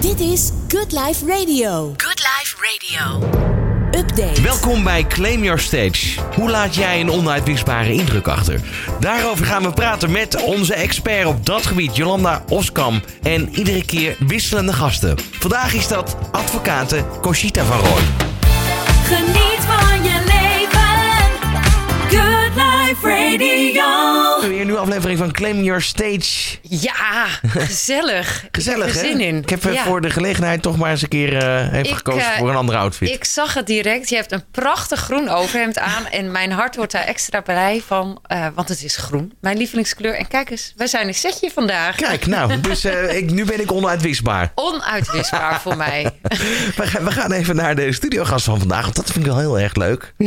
Dit is Good Life Radio. Good Life Radio. Update. Welkom bij Claim Your Stage. Hoe laat jij een onuitwisbare indruk achter? Daarover gaan we praten met onze expert op dat gebied, Jolanda Oskam. En iedere keer wisselende gasten. Vandaag is dat advocate Conchita van Rooij. Geniet van Life Radio. Weer een nieuwe aflevering van Claim Your Stage. Ja, gezellig. Gezellig, ik heb er zin in. Ik heb eh, Ja. voor de gelegenheid toch maar eens een keer eh, even Ik, gekozen eh, voor een andere outfit. Ik zag het direct. Je hebt een prachtig groen overhemd aan. En mijn hart wordt daar extra blij van. eh, want het is groen. Mijn lievelingskleur. En kijk eens, wij zijn een setje vandaag. Kijk, nou, dus eh, ik, nu ben ik onuitwisbaar. Onuitwisbaar voor mij. We gaan, we gaan even naar de studiogast van vandaag, want dat vind ik wel heel erg leuk.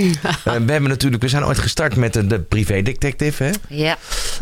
We hebben natuurlijk, we zijn ooit gestart met de, de privédetective, hè? Ja.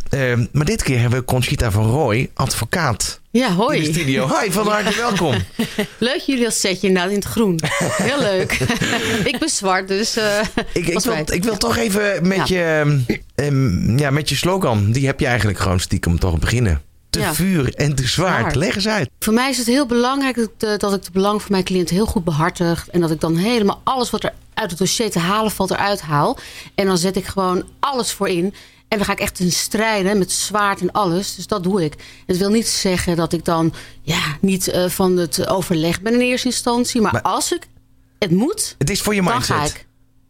Eh, maar dit keer hebben we Conchita van Rooij, advocaat, Ja, in de hoi. studio. Hi, van harte welkom. Leuk jullie als setje inderdaad in het groen. Heel leuk. ik ben zwart, dus... eh Ik, ik, wil, ik wil toch even met, je, ehm, ehm, ja, met je slogan, die heb je eigenlijk gewoon stiekem toch beginnen. Te Ja. vuur en te zwaard. Leg eens uit. Voor mij is het heel belangrijk dat ik, de, dat ik de belang van mijn cliënt heel goed behartig. En dat ik dan helemaal alles wat er uit het dossier te halen valt eruit haal. En dan zet ik gewoon alles voor in. En dan ga ik echt in strijden met zwaard en alles. Dus dat doe ik. Het wil niet zeggen dat ik dan ja, niet eh, van het overleg ben in eerste instantie. Maar, Maar- als ik het moet, Het is voor je dan mindset. ga ik.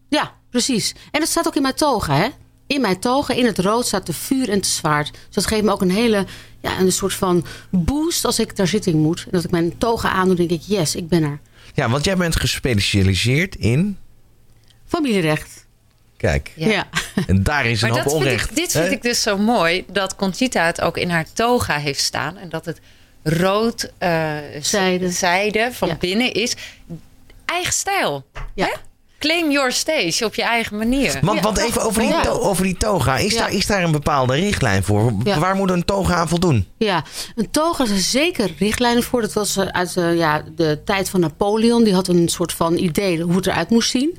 Ja, precies. En dat staat ook in mijn toga, hè? In mijn toga, in het rood, staat te vuur en te zwaard. Dus dat geeft me ook een hele, ja, een soort van boost als ik daar zitting moet. En dat ik mijn toga aandoe, denk ik, yes, ik ben er. Ja, want jij bent gespecialiseerd in... Familierecht. Kijk, Ja. Ja. en daar is een Maar hoop dat vind onrecht. ik, dit vind ik dus zo mooi. Dat Conchita het ook in haar toga heeft staan. En dat het rood eh, Zijde. zijde van Ja. binnen is. Eigen stijl. Ja. Hè? Claim your stage op je eigen manier. Want, Ja, want even over die, to- over die toga. Is, Ja. daar, is daar een bepaalde richtlijn voor? Ja. Waar moet een toga aan voldoen? Ja, een toga is er zeker richtlijnen voor. Dat was eh, uit eh, ja, de tijd van Napoleon. Die had een soort van idee hoe het eruit moest zien.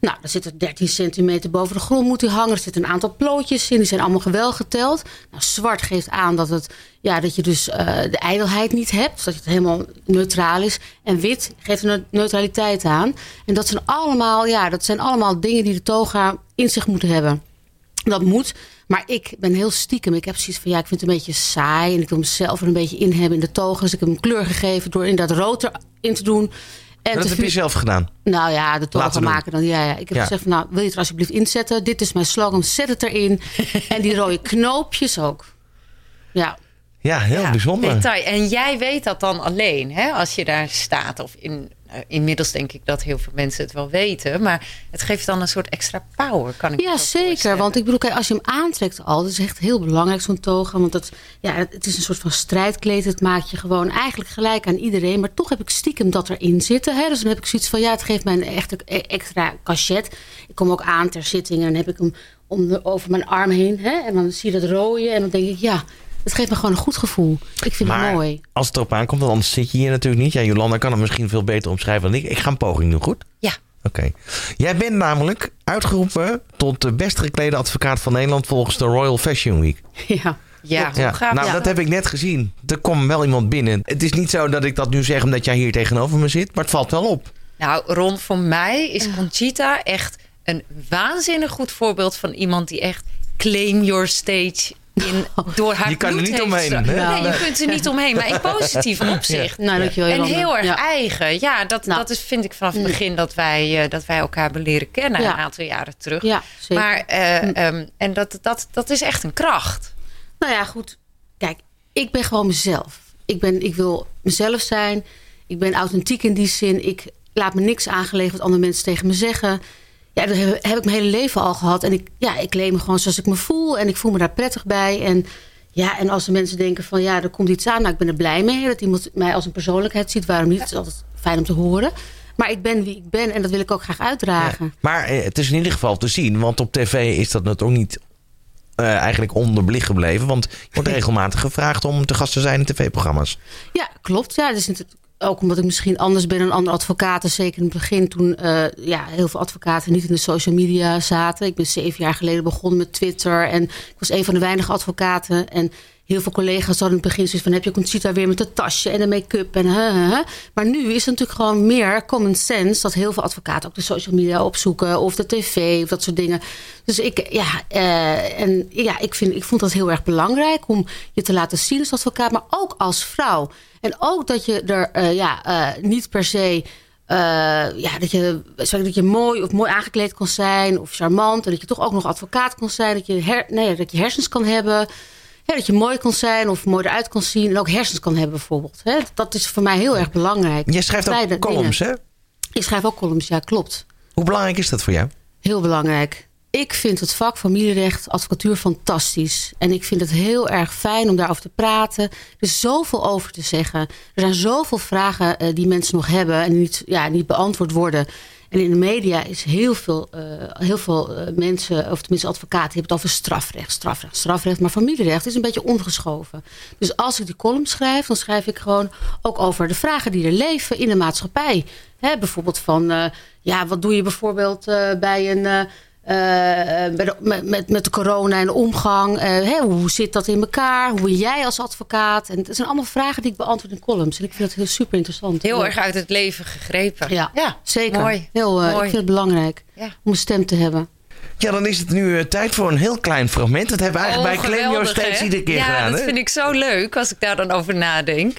Nou, er 13 centimeter boven de grond moet die hangen. Er zitten een aantal plootjes in. Die zijn allemaal gewel geteld. Nou, zwart geeft aan dat, het, ja, dat je dus eh, de ijdelheid niet hebt. Dat het helemaal neutraal is. En wit geeft een neutraliteit aan. En dat zijn allemaal, ja, dat zijn allemaal dingen die de toga in zich moeten hebben. Dat moet. Maar ik ben heel stiekem. Ik heb zoiets van ja, ik vind het een beetje saai. En ik wil mezelf er een beetje in hebben in de togen. Dus ik heb hem kleur gegeven door inderdaad rood erin te doen. En dat heb je zelf gedaan. Nou ja, de toga maken dan. Ja, ja. Ik heb Ja. gezegd van nou, wil je het er alsjeblieft inzetten? Dit is mijn slogan, zet het erin. en die rode knoopjes ook. Ja. Ja, heel Ja, bijzonder. Detail. En jij weet dat dan alleen, hè, als je daar staat. Of in, eh, inmiddels denk ik dat heel veel mensen het wel weten. Maar het geeft dan een soort extra power, kan ik Ja, zeker. Want ik bedoel, kijk, als je hem aantrekt al, dat is echt heel belangrijk, zo'n toga. Want dat, ja, het is een soort van strijdkleed. Het maakt je gewoon eigenlijk gelijk aan iedereen. Maar toch heb ik stiekem dat erin zitten. Hè? Dus dan heb ik zoiets van, ja, het geeft mij een echte, extra cachet. Ik kom ook aan ter zitting en dan heb ik hem om de, over mijn arm heen. Hè? En dan zie je dat rode en dan denk ik, ja, het geeft me gewoon een goed gevoel. Ik vind het Maar mooi. als het erop aankomt, want anders zit je hier natuurlijk niet. Ja, Jolanda kan het misschien veel beter omschrijven dan ik. Ik ga een poging doen, goed? Ja, Oké. Jij bent namelijk uitgeroepen tot de best geklede advocaat van Nederland volgens de Royal Fashion Week. Ja. ja, hoe Ja, gaaf nou, dat heb ik net gezien. Er komt wel iemand binnen. Het is niet zo dat ik dat nu zeg omdat jij hier tegenover me zit, maar het valt wel op. Nou, Ron, voor mij is Conchita echt een waanzinnig goed voorbeeld van iemand die echt claim your stage in, door haar Je kan er niet heeft omheen? Nee, je kunt er niet omheen, maar in positief opzicht. Nou, dankjewel. En heel erg Ja. eigen. Ja, dat, Nou. dat is, vind ik vanaf het begin dat wij, eh, dat wij elkaar hebben leren kennen Ja. een aantal jaren terug. Ja, zeker. Maar, eh, ehm, en dat, dat, dat is echt een kracht. Nou ja, goed. Kijk, ik ben gewoon mezelf. Ik, ben, ik wil mezelf zijn. Ik ben authentiek in die zin. Ik laat me niks aangelegen wat andere mensen tegen me zeggen. Ja, dat heb, ik mijn hele leven al gehad. En ik, ja, ik leef me gewoon zoals ik me voel. En ik voel me daar prettig bij. En, ja, en als de mensen denken van ja, er komt iets aan. Nou, ik ben er blij mee. Dat iemand mij als een persoonlijkheid ziet. Waarom niet? Het is altijd fijn om te horen. Maar ik ben wie ik ben. En dat wil ik ook graag uitdragen. Maar eh, het is in ieder geval te zien, want op tv is dat natuurlijk niet eh, eigenlijk onderbelicht gebleven. Want je wordt regelmatig gevraagd om te gast te zijn in tv-programma's. Ja, klopt. Ja, dus ook omdat ik misschien anders ben dan andere advocaten. Zeker in het begin toen eh, ja, heel veel advocaten niet in de social media zaten. Ik ben zeven jaar geleden begonnen met Twitter. En ik was een van de weinige advocaten. En heel veel collega's hadden in het begin zoiets van... heb je Conchita weer met het tasje en de make-up en. Maar nu is het natuurlijk gewoon meer common sense... dat heel veel advocaten ook de social media opzoeken... of de tv of dat soort dingen. Dus ik, ja, eh, en, ja, ik, vind, ik vond dat heel erg belangrijk... om je te laten zien als advocaat, maar ook als vrouw. En ook dat je er eh, ja, eh, niet per se... ja, dat je, zeg, dat je mooi of mooi aangekleed kan zijn of charmant. En dat je toch ook nog advocaat kan zijn. Dat je, her, nee, dat je hersens kan hebben. Ja, dat je mooi kan zijn of mooi eruit kan zien. En ook hersens kan hebben bijvoorbeeld. Hè. Dat is voor mij heel erg belangrijk. Jij schrijft ook columns, dingen. hè? Ik schrijf ook columns, ja klopt. Hoe belangrijk is dat voor jou? Heel belangrijk. Ik vind het vak familierecht, advocatuur fantastisch. En ik vind het heel erg fijn om daarover te praten. Er is zoveel over te zeggen. Er zijn zoveel vragen eh, die mensen nog hebben en niet, ja, niet beantwoord worden. En in de media is heel veel, eh, heel veel eh, mensen, of tenminste advocaten, hebben het over strafrecht, strafrecht, strafrecht. Maar familierecht is een beetje ongeschoven. Dus als ik die column schrijf, dan schrijf ik gewoon ook over de vragen die er leven in de maatschappij. Hè, bijvoorbeeld van, eh, ja, wat doe je bijvoorbeeld bij een... eh, eh, met, met, met de corona en de omgang. eh, hè, hoe zit dat in elkaar? Hoe ben jij als advocaat? En het zijn allemaal vragen die ik beantwoord in columns. En ik vind dat heel super interessant. Heel Ja. erg uit het leven gegrepen. Ja, zeker. Mooi. Heel, Mooi. Ik vind het belangrijk Ja. om een stem te hebben. Ja, dan is het nu eh, tijd voor een heel klein fragment. Dat hebben we eigenlijk Oh, bij Claim Your geweldig, Stage hè? iedere keer ja, gedaan. dat hè? vind ik zo leuk als ik daar dan over nadenk.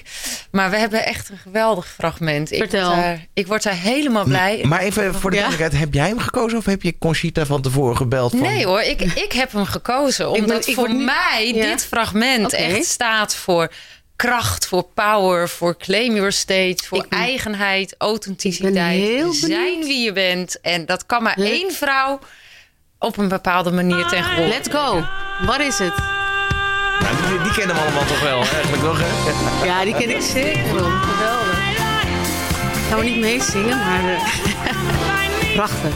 Maar we hebben echt een geweldig fragment. Ik Vertel. Word daar, ik word daar helemaal blij. Maar even voor de Ja. duidelijkheid, heb jij hem gekozen of heb je Conchita van tevoren gebeld? Van... Nee hoor, ik, ik heb hem gekozen. Omdat ik voor nu- mij Ja. dit fragment echt staat voor kracht, voor power, voor claim your stage, voor ben- eigenheid, authenticiteit. Zijn wie je bent. En dat kan maar één vrouw op een bepaalde manier ten gevolge. Let's go. Wat is het? Nou, die, die kennen we allemaal toch wel, eigenlijk nog, hè? Ja, die ken ik zeker wel. Geweldig. Gaan we niet meezingen, maar... eh, prachtig.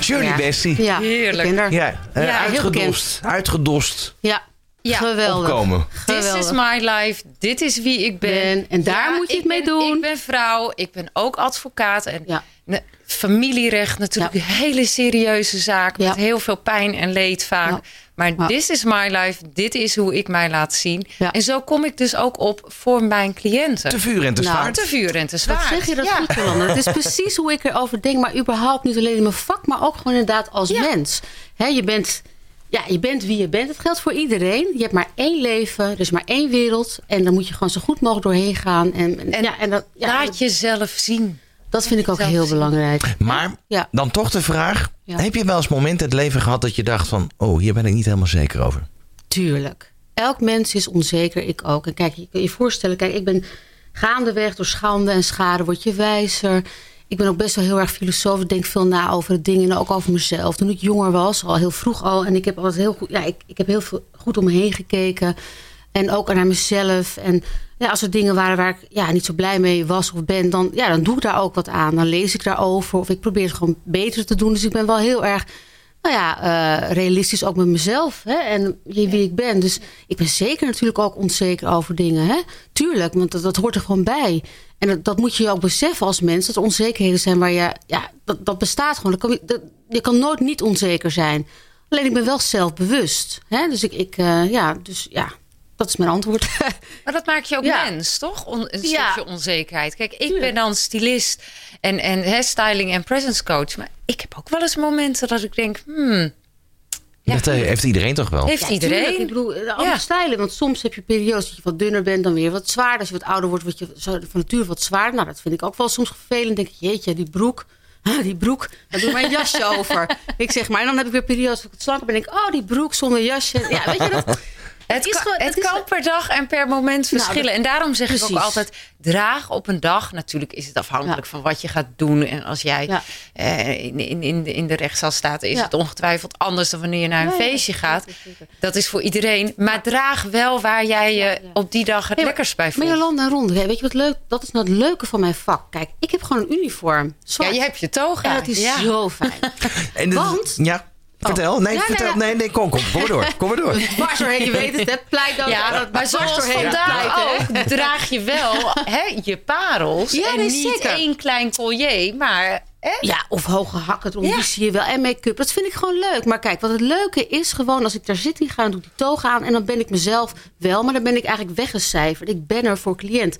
Shirley Ja. Bessie. Ja, Heerlijk. Ja, eh, Ja, uitgedost. Uitgedost. Ja, Ja, geweldig. opkomen. This is my life. Dit is wie ik ben. Ben. En daar moet je ik het mee ben- doen. Ik ben vrouw. Ik ben ook advocaat. En Ja. Ne- familierecht natuurlijk een hele serieuze zaak. Ja. Met heel veel pijn en leed vaak. Ja. Maar Ja. this is my life. Dit is hoe ik mij laat zien. Ja. En zo kom ik dus ook op voor mijn cliënten. Te vuur en te Nou, zwaard. Te vuur en te zwaar. Wat zeg je dat ja. goed, Jolanda? Het is precies hoe ik erover denk. Maar überhaupt niet alleen in mijn vak, maar ook gewoon inderdaad als Ja. mens. Hè, je, bent, ja, je bent wie je bent. Het geldt voor iedereen. Je hebt maar één leven. Er is maar één wereld. En daar moet je gewoon zo goed mogelijk doorheen gaan. En, en, En ja, en dat, ja, Laat jezelf zien. Dat vind ik ook heel belangrijk. Maar Ja. dan toch de vraag. Ja. Heb je wel eens momenten in het leven gehad dat je dacht van... oh, hier ben ik niet helemaal zeker over. Tuurlijk. Elk mens is onzeker, ik ook. En kijk, je kan je voorstellen, kijk, ik ben gaandeweg door schande en schade word je wijzer. Ik ben ook best wel heel erg filosoof. Ik denk veel na over de dingen en ook over mezelf. Toen ik jonger was, al heel vroeg al. En ik heb altijd heel goed, ja, ik, ik heb heel veel goed om me heen gekeken. En ook naar mezelf. En ja, als er dingen waren waar ik ja, niet zo blij mee was of ben, dan, ja, dan doe ik daar ook wat aan. Dan lees ik daarover. Of ik probeer het gewoon beter te doen. Dus ik ben wel heel erg nou ja, eh, realistisch ook met mezelf hè, en wie, ik ben. Dus ik ben zeker natuurlijk ook onzeker over dingen. Hè? Tuurlijk, want dat, dat hoort er gewoon bij. En dat, dat moet je ook beseffen als mens. Dat er onzekerheden zijn waar je... Ja, dat, dat bestaat gewoon. Kan, je kan nooit niet onzeker zijn. Alleen ik ben wel zelfbewust. Hè? Dus ik, ik eh, ja, dus ja, dat is mijn antwoord. Maar dat maakt je ook Ja. mens, toch? On- een Ja. stukje onzekerheid. Kijk, ik Tuurlijk. ben dan stylist en, en hairstyling en presence coach. Maar ik heb ook wel eens momenten dat ik denk... Hmm, Ja. Dat eh, heeft iedereen toch wel? heeft Ja, iedereen? tuurlijk. Ik bedoel, de andere Ja. stijlen. Want soms heb je periodes dat je wat dunner bent, dan weer wat zwaarder. Als je wat ouder wordt, word je van nature wat zwaarder. Nou, dat vind ik ook wel soms vervelend. denk ik, jeetje, die broek. Die broek, daar doe maar een jasje over. Ik zeg maar, en dan heb ik weer periodes dat ik wat slanker ben. denk ik, oh, die broek zonder jasje. Ja, weet je dat? Het, is kan, gewoon- het het is- kan per dag en per moment Nou, verschillen. en daarom zeg ik precies. ook altijd: draag op een dag. Natuurlijk is het afhankelijk Ja. van wat je gaat doen. En als jij Ja. eh, in, in, in, de, in de rechtszaal staat, is Ja. het ongetwijfeld anders dan wanneer je naar een feestje gaat. Dat is voor iedereen. Maar draag wel waar jij je ja. op die dag het maar- lekkers bij Maar voelt. Jolanda en Ronde, hè, weet je wat leuk? Dat is nou het leuke van mijn vak. Kijk, ik heb gewoon een uniform. ja, je hebt je toga. En dat is ja. zo fijn. En de- Want- Ja, vertel. Nee, vertel. Nee, nee, kom, kom, kom maar door. Kom maar door. Dwars doorheen, je weet het, hè? Pleit dan. Ja, dat maar zoals vandaag ook draag je wel hè, je parels. Ja, en niet zeker. één klein collier, maar Hè? Ja, of hoge hakken eronder, Ja. die zie je wel. En make-up, dat vind ik gewoon leuk. Maar kijk, wat het leuke is gewoon... als ik daar zit, die ga, dan doe ik die toga aan... en dan ben ik mezelf wel, maar dan ben ik eigenlijk weggecijferd. Ik ben er voor cliënt.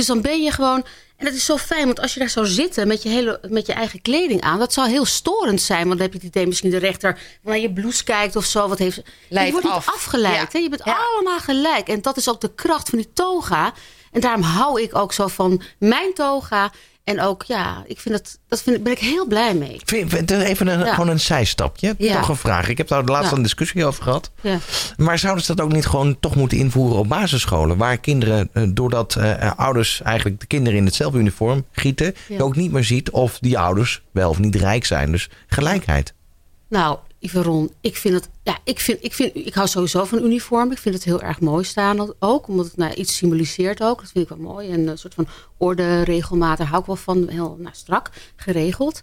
Dus dan ben je gewoon... En dat is zo fijn, want als je daar zou zitten met je, hele, met je eigen kleding aan... dat zou heel storend zijn. Want dan heb je het idee misschien de rechter naar je blouse kijkt of zo. Wat heeft je wordt niet af. afgeleid. Ja. Hè? Je bent Ja. allemaal gelijk. En dat is ook de kracht van die toga. En daarom hou ik ook zo van mijn toga. En ook, ja, ik vind het, dat vind, ik- ben ik heel blij mee. Vind- Even een, Ja. gewoon een zijstapje. Ja. Toch een vraag. Ik heb daar laatst Ja. een discussie over gehad. Ja. Maar zouden ze dat ook niet gewoon toch moeten invoeren op basisscholen? Waar kinderen, eh, doordat eh, eh, ouders eigenlijk de kinderen in hetzelfde uniform gieten, je ook niet meer ziet of die ouders wel of niet rijk zijn. Dus gelijkheid. Nou, Yveron, ik vind het. Ja, ik, vind, ik, vind, ik hou sowieso van uniform. Ik vind het heel erg mooi staan ook. Omdat het nou, iets symboliseert ook. Dat vind ik wel mooi. En een soort van orde, regelmaat. Daar hou ik wel van. Heel nou, strak, geregeld.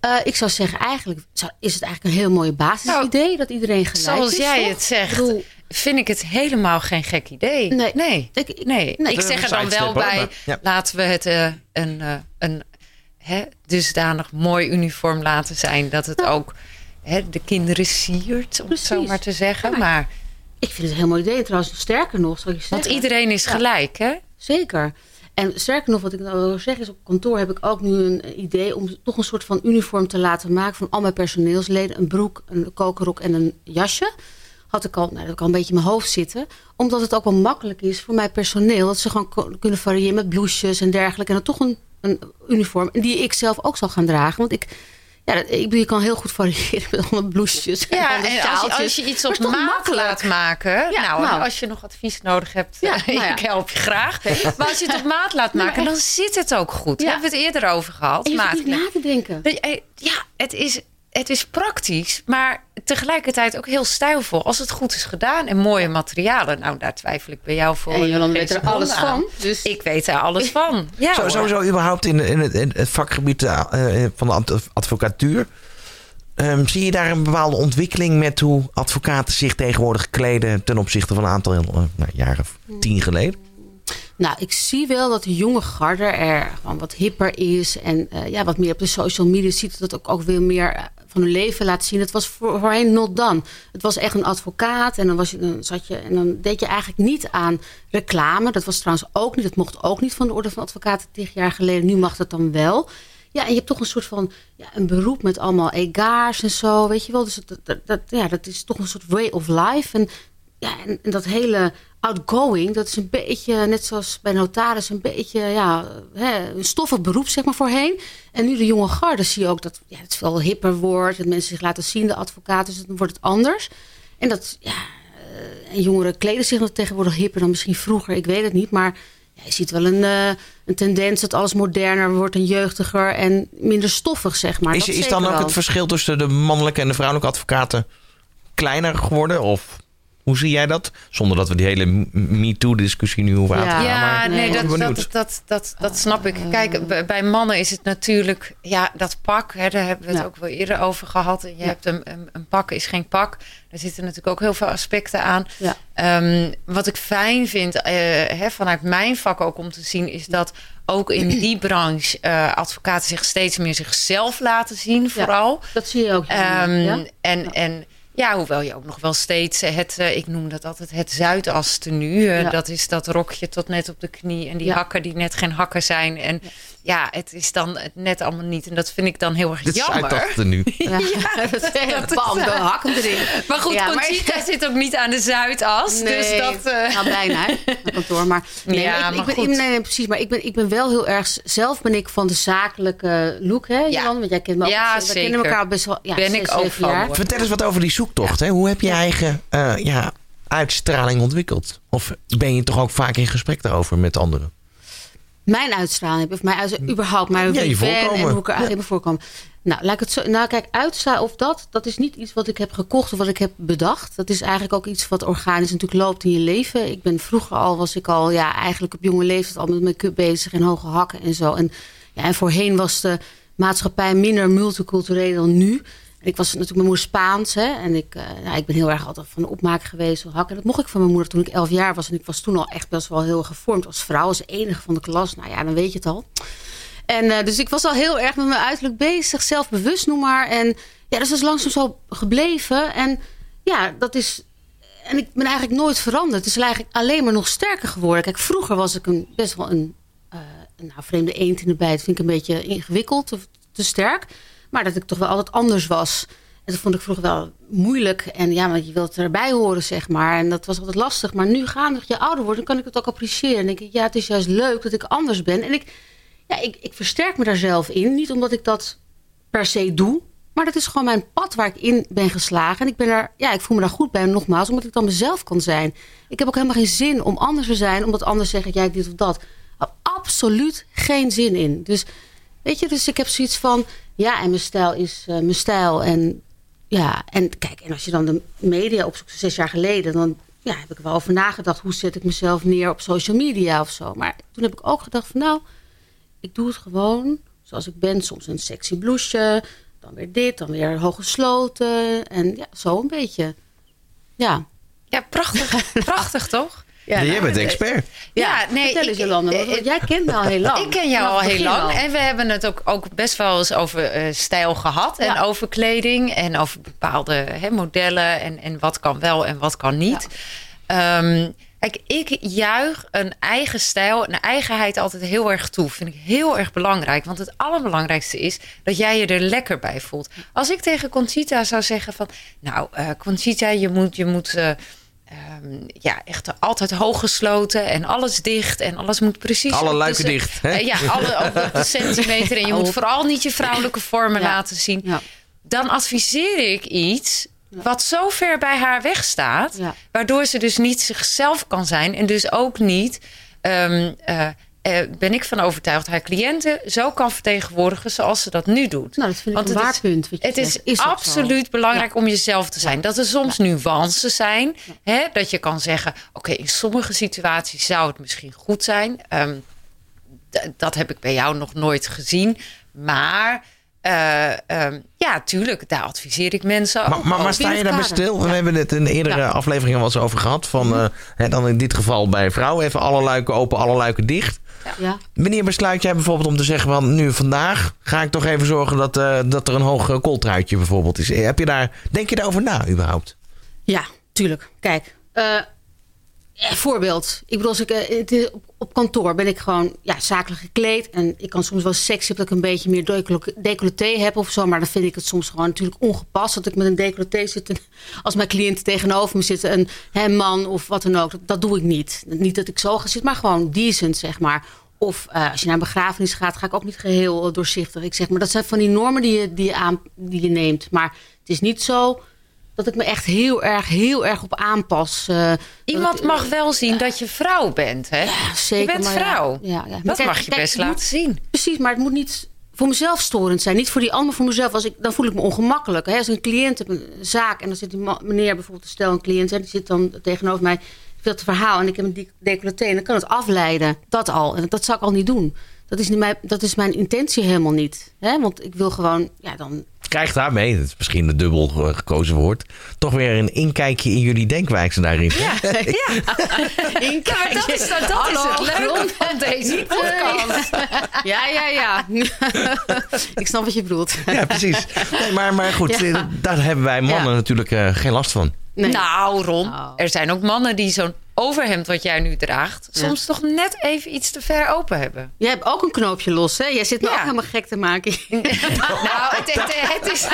Eh, ik zou zeggen, eigenlijk zou- is het eigenlijk een heel mooi basisidee. dat iedereen gelijk Zoals is. jij toch? het zegt, Ik bedoel, vind ik het helemaal geen gek idee. Nee. nee. Ik- ik- nee. nee. ik zeg er dan wel bij, hoor, maar- ja. laten we het eh, een, eh, een hè, dusdanig mooi uniform laten zijn... dat het ook hè, de kinderen siert, om het zo maar te zeggen. Ja. Maar, ik vind het een heel mooi idee. Trouwens, sterker nog, ik want iedereen is Ja. gelijk, hè? Zeker. En sterker nog, wat ik nou wil zeggen is... op kantoor heb ik ook nu een idee... om toch een soort van uniform te laten maken... van al mijn personeelsleden. Een broek, een kokerrok en een jasje. Had ik al, nou, dat al een beetje in mijn hoofd zitten. Omdat het ook wel makkelijk is voor mijn personeel... dat ze gewoon kunnen variëren met blouses en dergelijke. En dan toch een, een uniform die ik zelf ook zal gaan dragen. Want ik... Ja, dat- ik bedoel, je kan heel goed variëren met allemaal blouses Ja, en als je, als je iets op maat laat maken... Ja, nou, nou. als je nog advies nodig hebt, Ja, eh, nou ja. ik help je graag. Maar als je het op maat laat maken, dan zit het ook goed. We hebben het eerder over gehad. Je maat- niet na te denken. Eh, Ja, het is, het is praktisch, maar tegelijkertijd ook heel stijlvol. Als het goed is gedaan en mooie materialen. Nou, daar twijfel ik bij jou voor. En Jolanda weet er alles aan. van. Dus Ik weet er alles van. Ja, Zo, sowieso überhaupt in, in, het, in het vakgebied eh, eh, van de ad- advocatuur. Ehm, zie je daar een bepaalde ontwikkeling met hoe advocaten zich tegenwoordig kleden ten opzichte van een aantal eh, nou, jaren of tien geleden? Nou, ik zie wel dat de jonge garde er gewoon wat hipper is. En eh, ja, wat meer op de social media ziet dat ook, ook weer meer van hun leven laat zien. Het was voor- voorheen not done. Het was echt een advocaat. En dan, was je, dan zat je en dan deed je eigenlijk niet aan reclame. Dat was trouwens ook niet. Dat mocht ook niet van de Orde van Advocaten tig jaar geleden. Nu mag dat dan wel. Ja, en je hebt toch een soort van ja, een beroep met allemaal egaars en zo, weet je wel. Dus dat, dat, dat, ja, dat is toch een soort way of life. En ja, en, en dat hele outgoing, dat is een beetje, net zoals bij notaris, een beetje ja, hè, een stoffig beroep, zeg maar, voorheen. En nu de jonge garde zie je ook dat ja, het veel hipper wordt. Dat mensen zich laten zien, de advocaten, dus dan wordt het anders. En dat, ja, eh, en jongeren kleden zich nog tegenwoordig hipper dan misschien vroeger, ik weet het niet. Maar ja, je ziet wel een, eh, een tendens dat alles moderner wordt en jeugdiger en minder stoffig, zeg maar. Is, Dat is dan ook wel. het verschil tussen de mannelijke en de vrouwelijke advocaten kleiner geworden? Of hoe zie jij dat? Zonder dat we die hele MeToo-discussie nu hoeven aan te gaan. Ja, maar nee, dat, dat, dat, dat, dat snap ik. Kijk, bij mannen is het natuurlijk, ja, dat pak, hè, daar hebben we het Ja. ook wel eerder over gehad. En je Ja. hebt een, een, een pak is geen pak. Daar zitten natuurlijk ook heel veel aspecten aan. Ja. Ehm, wat ik fijn vind, eh, hè, vanuit mijn vak ook om te zien, is dat ook in die branche eh, advocaten zich steeds meer zichzelf laten zien, vooral. Dat zie je ook. ja. Ehm, Ja? En, en ja, hoewel je ook nog wel steeds het, eh, ik noem dat altijd het Zuidas tenue. eh, Ja. Dat is dat rokje tot net op de knie en die Ja. hakken die net geen hakken zijn. En ja, het is dan het net allemaal niet. En dat vind ik dan heel erg Dit is jammer. uitdachten nu. Ja, dat is dat bam, eh, de hak hem erin. Maar goed, Ja, maar- Conchita zit ook niet aan de Zuidas. Dus dat... eh, Nou, bijna, hè, mijn kantoor. Maar, nee, Ja, maar ik, maar ik ben, goed. nee, nee, precies. Maar ik ben, ik ben wel heel erg... Zelf ben ik van de zakelijke look, hè, Johan? Want jij kent me ook. Ja, we zeker. kennen elkaar best wel ja, Ben zes, ik ook van, jaar. Vertel eens wat over die zoektocht. Hè? Hoe heb je je eigen eh, ja, uitstraling ontwikkeld? Of ben je toch ook vaak in gesprek daarover met anderen? Mijn uitstraling, of mijn uitstraling, überhaupt, maar Ja, je voorkomen. en hoe ik er Ja. eigenlijk voorkom. Nou, laat ik het zo. Nou, kijk, uitstaan of dat, dat is niet iets wat ik heb gekocht of wat ik heb bedacht. Dat is eigenlijk ook iets wat organisch natuurlijk loopt in je leven. Ik ben vroeger al, was ik al, ja, eigenlijk op jonge leeftijd al met make-up bezig en hoge hakken en zo. En, ja, en voorheen was de maatschappij minder multicultureel dan nu. Ik was natuurlijk mijn moeder Spaans, hè. En ik, eh, ik ben heel erg altijd van de opmaak geweest, hakken. Dat mocht ik van mijn moeder toen ik elf jaar was. En ik was toen al echt best wel heel gevormd als vrouw, als enige van de klas. Nou ja, dan weet je het al. En eh, dus ik was al heel erg met mijn uiterlijk bezig, zelfbewust noem maar. En ja, dus dat is langzaam zo gebleven. En ja, dat is. En ik ben eigenlijk nooit veranderd. Het is eigenlijk alleen maar nog sterker geworden. Kijk, vroeger was ik een, best wel een, eh, nou, vreemde eend in de bijt. Vind ik een beetje ingewikkeld, te, te sterk. Maar dat ik toch wel altijd anders was. En dat vond ik vroeger wel moeilijk. En ja, want je wilt erbij horen, zeg maar. En dat was altijd lastig. Maar nu gaandeweg je ouder wordt, dan kan ik het ook appreciëren. En denk ik, ja, het is juist leuk dat ik anders ben. En ik, ja, ik, ik versterk me daar zelf in. Niet omdat ik dat per se doe. Maar dat is gewoon mijn pad waar ik in ben geslagen. En ik, ben er, ja, ik voel me daar goed bij. Nogmaals, omdat ik dan mezelf kan zijn. Ik heb ook helemaal geen zin om anders te zijn. Omdat anders zeggen, jij dit of dat. Absoluut geen zin in. Dus weet je, dus ik heb zoiets van... Ja, en mijn stijl is uh, mijn stijl. En ja, en kijk, en als je dan de media opzoekt zes jaar geleden... dan ja, heb ik er wel over nagedacht. Hoe zet ik mezelf neer op social media of zo. Maar toen heb ik ook gedacht van nou... ik doe het gewoon zoals ik ben. Soms een sexy blouseje dan weer dit, dan weer hooggesloten. En ja, zo een beetje. Ja. Ja, prachtig. prachtig toch? Ja, jij bent expert. Ja, nee. Vertel eens, Jolanda, want jij kent me al heel lang. Ik ken jou al heel lang. Al. En we hebben het ook, ook best wel eens over uh, stijl gehad. Ja. En over kleding. En over bepaalde hè, modellen. En, en wat kan wel en wat kan niet. Ja. Um, Kijk, ik juich een eigen stijl, een eigenheid altijd heel erg toe. Vind ik heel erg belangrijk. Want het allerbelangrijkste is dat jij je er lekker bij voelt. Als ik tegen Conchita zou zeggen van... Nou, uh, Conchita, je moet... Je moet uh, Um, ja, echt altijd hooggesloten en alles dicht en alles moet precies. Alle luiken dicht. Hè? Uh, ja, alle op de centimeter. En je moet vooral niet je vrouwelijke vormen ja. laten zien. Ja. Dan adviseer ik iets wat zo ver bij haar wegstaat, ja. waardoor ze dus niet zichzelf kan zijn en dus ook niet. Um, uh, uh, ben ik van overtuigd haar cliënten zo kan vertegenwoordigen zoals ze dat nu doet. Nou, dat vind ik Want een waar punt. Het is, is absoluut zo. belangrijk ja. om jezelf te zijn. Ja. Dat er soms ja. nuances zijn. Hè, dat je kan zeggen, oké, okay, in sommige situaties zou het misschien goed zijn. Um, dat heb ik bij jou nog nooit gezien. Maar uh, um, ja, tuurlijk, daar adviseer ik mensen maar, maar, maar sta je daarbij stil? Ja. We hebben het in de eerdere ja. afleveringen wel eens over gehad. Van, uh, hè, dan in dit geval bij vrouwen even alle luiken open, alle luiken dicht. Ja. Wanneer besluit jij bijvoorbeeld om te zeggen van nu vandaag ga ik toch even zorgen dat, uh, dat er een hoog kooltruitje bijvoorbeeld is. Heb je daar, denk je daarover na überhaupt? Ja, tuurlijk. Kijk, eh, voorbeeld. Ik bedoel, als ik, uh, het, op, kantoor ben ik gewoon ja, zakelijk gekleed. En ik kan soms wel sexy dat ik een beetje meer decolleté heb of zo. Maar dan vind ik het soms gewoon natuurlijk ongepast. Dat ik met een decolleté zit. Als mijn cliënt tegenover me zit, een hè, man of wat dan ook. Dat, doe ik niet. Niet dat ik zo ga zitten, maar gewoon decent, zeg maar. Of uh, als je naar een begrafenis gaat, ga ik ook niet geheel doorzichtig. Ik zeg maar, dat zijn van die normen die je, die je, aan, die je neemt. Maar het is niet zo dat ik me echt heel erg, heel erg op aanpas. Uh, Iemand ik, mag wel zien uh, dat je vrouw bent, hè? Ja, zeker. Je bent vrouw. Ja, ja, dat kijk, mag je kijk, best laten moet, zien. Precies, maar het moet niet voor mezelf storend zijn. Niet voor die ander, voor mezelf. Als ik, dan voel ik me ongemakkelijk. Hè? Als een cliënt heb een zaak en dan zit die meneer bijvoorbeeld, stel een cliënt... en die zit dan tegenover mij, veel het verhaal... en ik heb een decolleté en dan kan het afleiden. Dat al. En dat zou ik al niet doen. Dat is, niet mijn, dat is mijn intentie helemaal niet. Hè? Want ik wil gewoon, ja, dan krijg daarmee, dat is misschien een dubbel gekozen woord, toch weer een inkijkje in jullie denkwijze daarin. Ja, ja. Inkijkje. dat is, dat, dat Hallo, is het leuke van deze podcast. Ja, ja, ja. Ik snap wat je bedoelt. Ja, precies. Nee, maar, maar goed, ja. daar hebben wij mannen ja. natuurlijk uh, geen last van. Nee. Nou, Ron, oh. er zijn ook mannen die zo'n overhemd wat jij nu draagt... Ja. soms toch net even iets te ver open hebben. Jij hebt ook een knoopje los, hè? Jij zit me ja. ook helemaal gek te maken. nou, het, het, het is...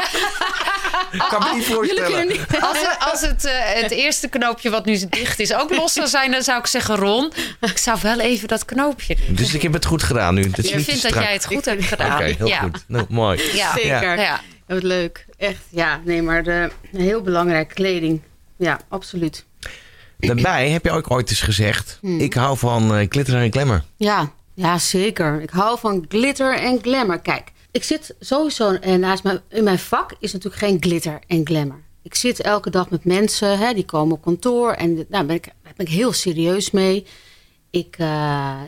Ik kan me niet voorstellen. Niet... Als, het, als het, uh, het eerste knoopje wat nu dicht is ook los zou zijn... dan zou ik zeggen, Ron, ik zou wel even dat knoopje doen. Dus ik heb het goed gedaan nu. Dat ik vind dat jij het goed hebt gedaan. Oké, okay, heel ja. goed. Nou, mooi. Ja. Zeker. Ja. Wat leuk. Echt, ja. Nee, maar de, heel belangrijk. Kleding. Ja, absoluut. Daarbij heb je ook ooit eens gezegd: hmm. ik hou van uh, glitter en glamour. Ja, ja, zeker. Ik hou van glitter en glamour. Kijk, ik zit sowieso uh, naast mijn, in mijn vak is natuurlijk geen glitter en glamour. Ik zit elke dag met mensen, hè, die komen op kantoor en daar nou, ben ik, ben ik heel serieus mee. Ik, uh,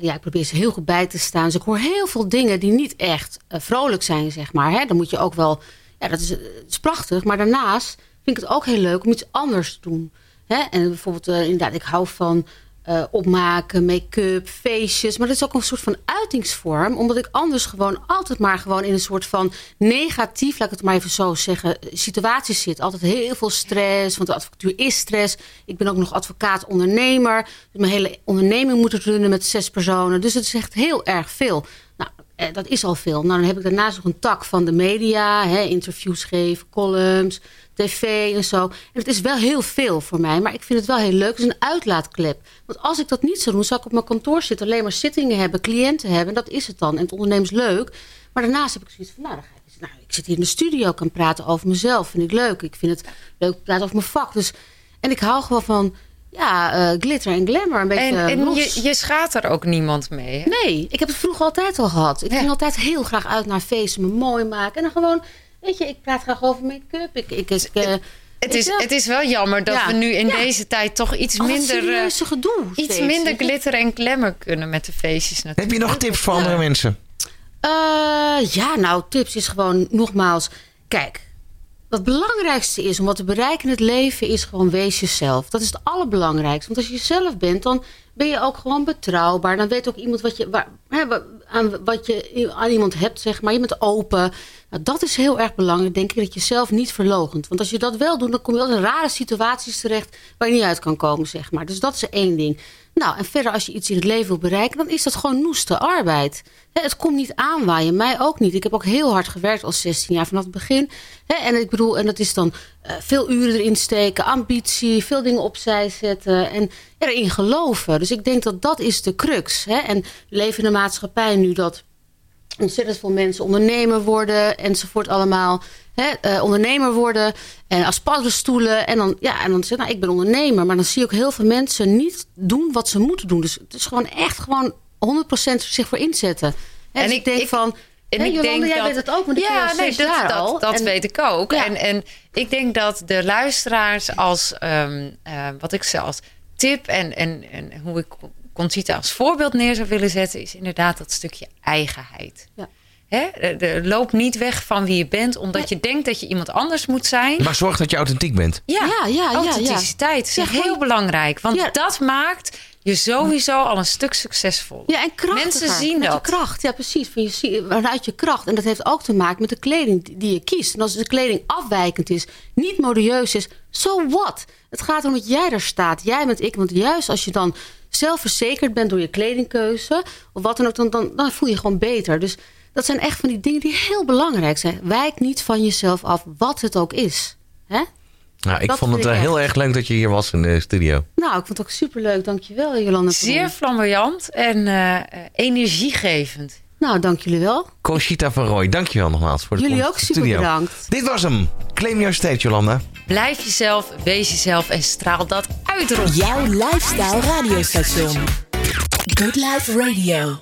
ja, ik probeer ze heel goed bij te staan. Dus ik hoor heel veel dingen die niet echt vrolijk zijn, zeg maar. Hè. Dan moet je ook wel, ja, dat is, dat is prachtig. Maar daarnaast vind ik het ook heel leuk om iets anders te doen. Hè? En bijvoorbeeld, uh, inderdaad, ik hou van eh, opmaken, make-up, feestjes. Maar dat is ook een soort van uitingsvorm. Omdat ik anders gewoon altijd maar gewoon in een soort van negatief, laat ik het maar even zo zeggen, situaties zit. Altijd heel veel stress, want de advocatuur is stress. Ik ben ook nog advocaat-ondernemer. Dus mijn hele onderneming moet runnen met zes personen. Dus het is echt heel erg veel. Eh, dat is al veel. Nou, dan heb ik daarnaast nog een tak van de media. Hè, interviews geven, columns, tv en zo. En het is wel heel veel voor mij. Maar ik vind het wel heel leuk. Het is een uitlaatklep. Want als ik dat niet zou doen, zou ik op mijn kantoor zitten. Alleen maar zittingen hebben, cliënten hebben. En dat is het dan. En het ondernemen is leuk. Maar daarnaast heb ik zoiets van, nou, ga ik, nou, ik zit hier in de studio, kan praten over mezelf. Vind ik leuk. Ik vind het leuk praten over mijn vak. Dus, en ik hou gewoon van, ja, eh, glitter en glamour. Een beetje En, en los. je, je schaadt er ook niemand mee. hè? Nee, ik heb het vroeger altijd al gehad. Ik Ja. ging altijd heel graag uit naar feesten, me mooi maken. En dan gewoon, weet je, ik praat graag over make-up. Ik, ik, ik, eh, Het is, het is wel jammer dat Ja. we nu in Ja. deze tijd toch iets minder, eh, serieuze gedoe iets steeds, minder glitter en glamour kunnen met de feestjes natuurlijk. Heb je nog tips voor andere mensen? Eh, ja, nou, tips is gewoon nogmaals. Kijk, het belangrijkste is om wat te bereiken in het leven is gewoon wees jezelf. Dat is het allerbelangrijkste. Want als je jezelf bent, dan ben je ook gewoon betrouwbaar. Dan weet ook iemand wat je, hè, aan, wat je aan iemand hebt, zeg maar. Je bent open. Nou, dat is heel erg belangrijk, denk ik, dat je zelf niet verlogent. Want als je dat wel doet, dan kom je wel in rare situaties terecht waar je niet uit kan komen, zeg maar. Dus dat is één ding. Nou, en verder, als je iets in het leven wil bereiken, dan is dat gewoon noeste arbeid. Het komt niet aanwaaien, mij ook niet. Ik heb ook heel hard gewerkt als 16 jaar vanaf het begin. En ik bedoel, en dat is dan eh, veel uren erin steken, ambitie, veel dingen opzij zetten en erin geloven. Dus ik denk dat dat is de crux. En leven in een maatschappij nu dat ontzettend veel mensen ondernemer worden enzovoort allemaal. Hè, eh, ondernemer worden en als paddenstoelen. En dan, ja, en dan zeggen nou, ik ben ondernemer. Maar dan zie je ook heel veel mensen niet doen wat ze moeten doen. Dus het is gewoon echt gewoon 100% zich voor inzetten. Hè, En dus ik- ik denk ik- van... En ik Jolanda, denk jij dat, weet het ook, want ik ja, nee, dat, jaar dat, al. dat En- weet ik ook. Ja. En, en ik denk dat de luisteraars als ehm, eh, wat ik ze als tip en, en, en hoe ik Conchita als voorbeeld neer zou willen zetten, is inderdaad dat stukje eigenheid. Ja. Hè? De- de- loop niet weg van wie je bent, omdat je denkt dat je iemand anders moet zijn. Maar zorg dat je authentiek bent. Ja, Ja, ja, ja, ja. authenticiteit is Ja, heel gewoon- belangrijk. Want Ja. dat maakt je sowieso al een stuk succesvol. Ja, en krachtiger. Mensen zien met dat. je kracht, ja precies. Van je, zie- vanuit je kracht. En dat heeft ook te maken met de kleding die- die je kiest. En als de kleding afwijkend is, niet modieus is, so what? Het gaat om dat jij er staat. Jij bent ik. Want juist als je dan zelfverzekerd bent door je kledingkeuze... of wat dan ook, dan, dan, dan voel je je gewoon beter. Dus dat zijn echt van die dingen die heel belangrijk zijn. Wijk niet van jezelf af, wat het ook is. Hè? Nou, ik Dat vond het ik eh, heel echt. erg leuk dat je hier was in de studio. Nou, ik vond het ook superleuk. Dankjewel, Jolanda. Zeer flamboyant en eh, energiegevend. Nou, dank jullie wel. Conchita van Roy, dankjewel nogmaals voor de Jullie komst ook in de super studio. bedankt. Dit was hem. Claim your stage, Jolanda. Blijf jezelf, wees jezelf en straal dat uit. Jouw lifestyle radiostation. Good Life Radio.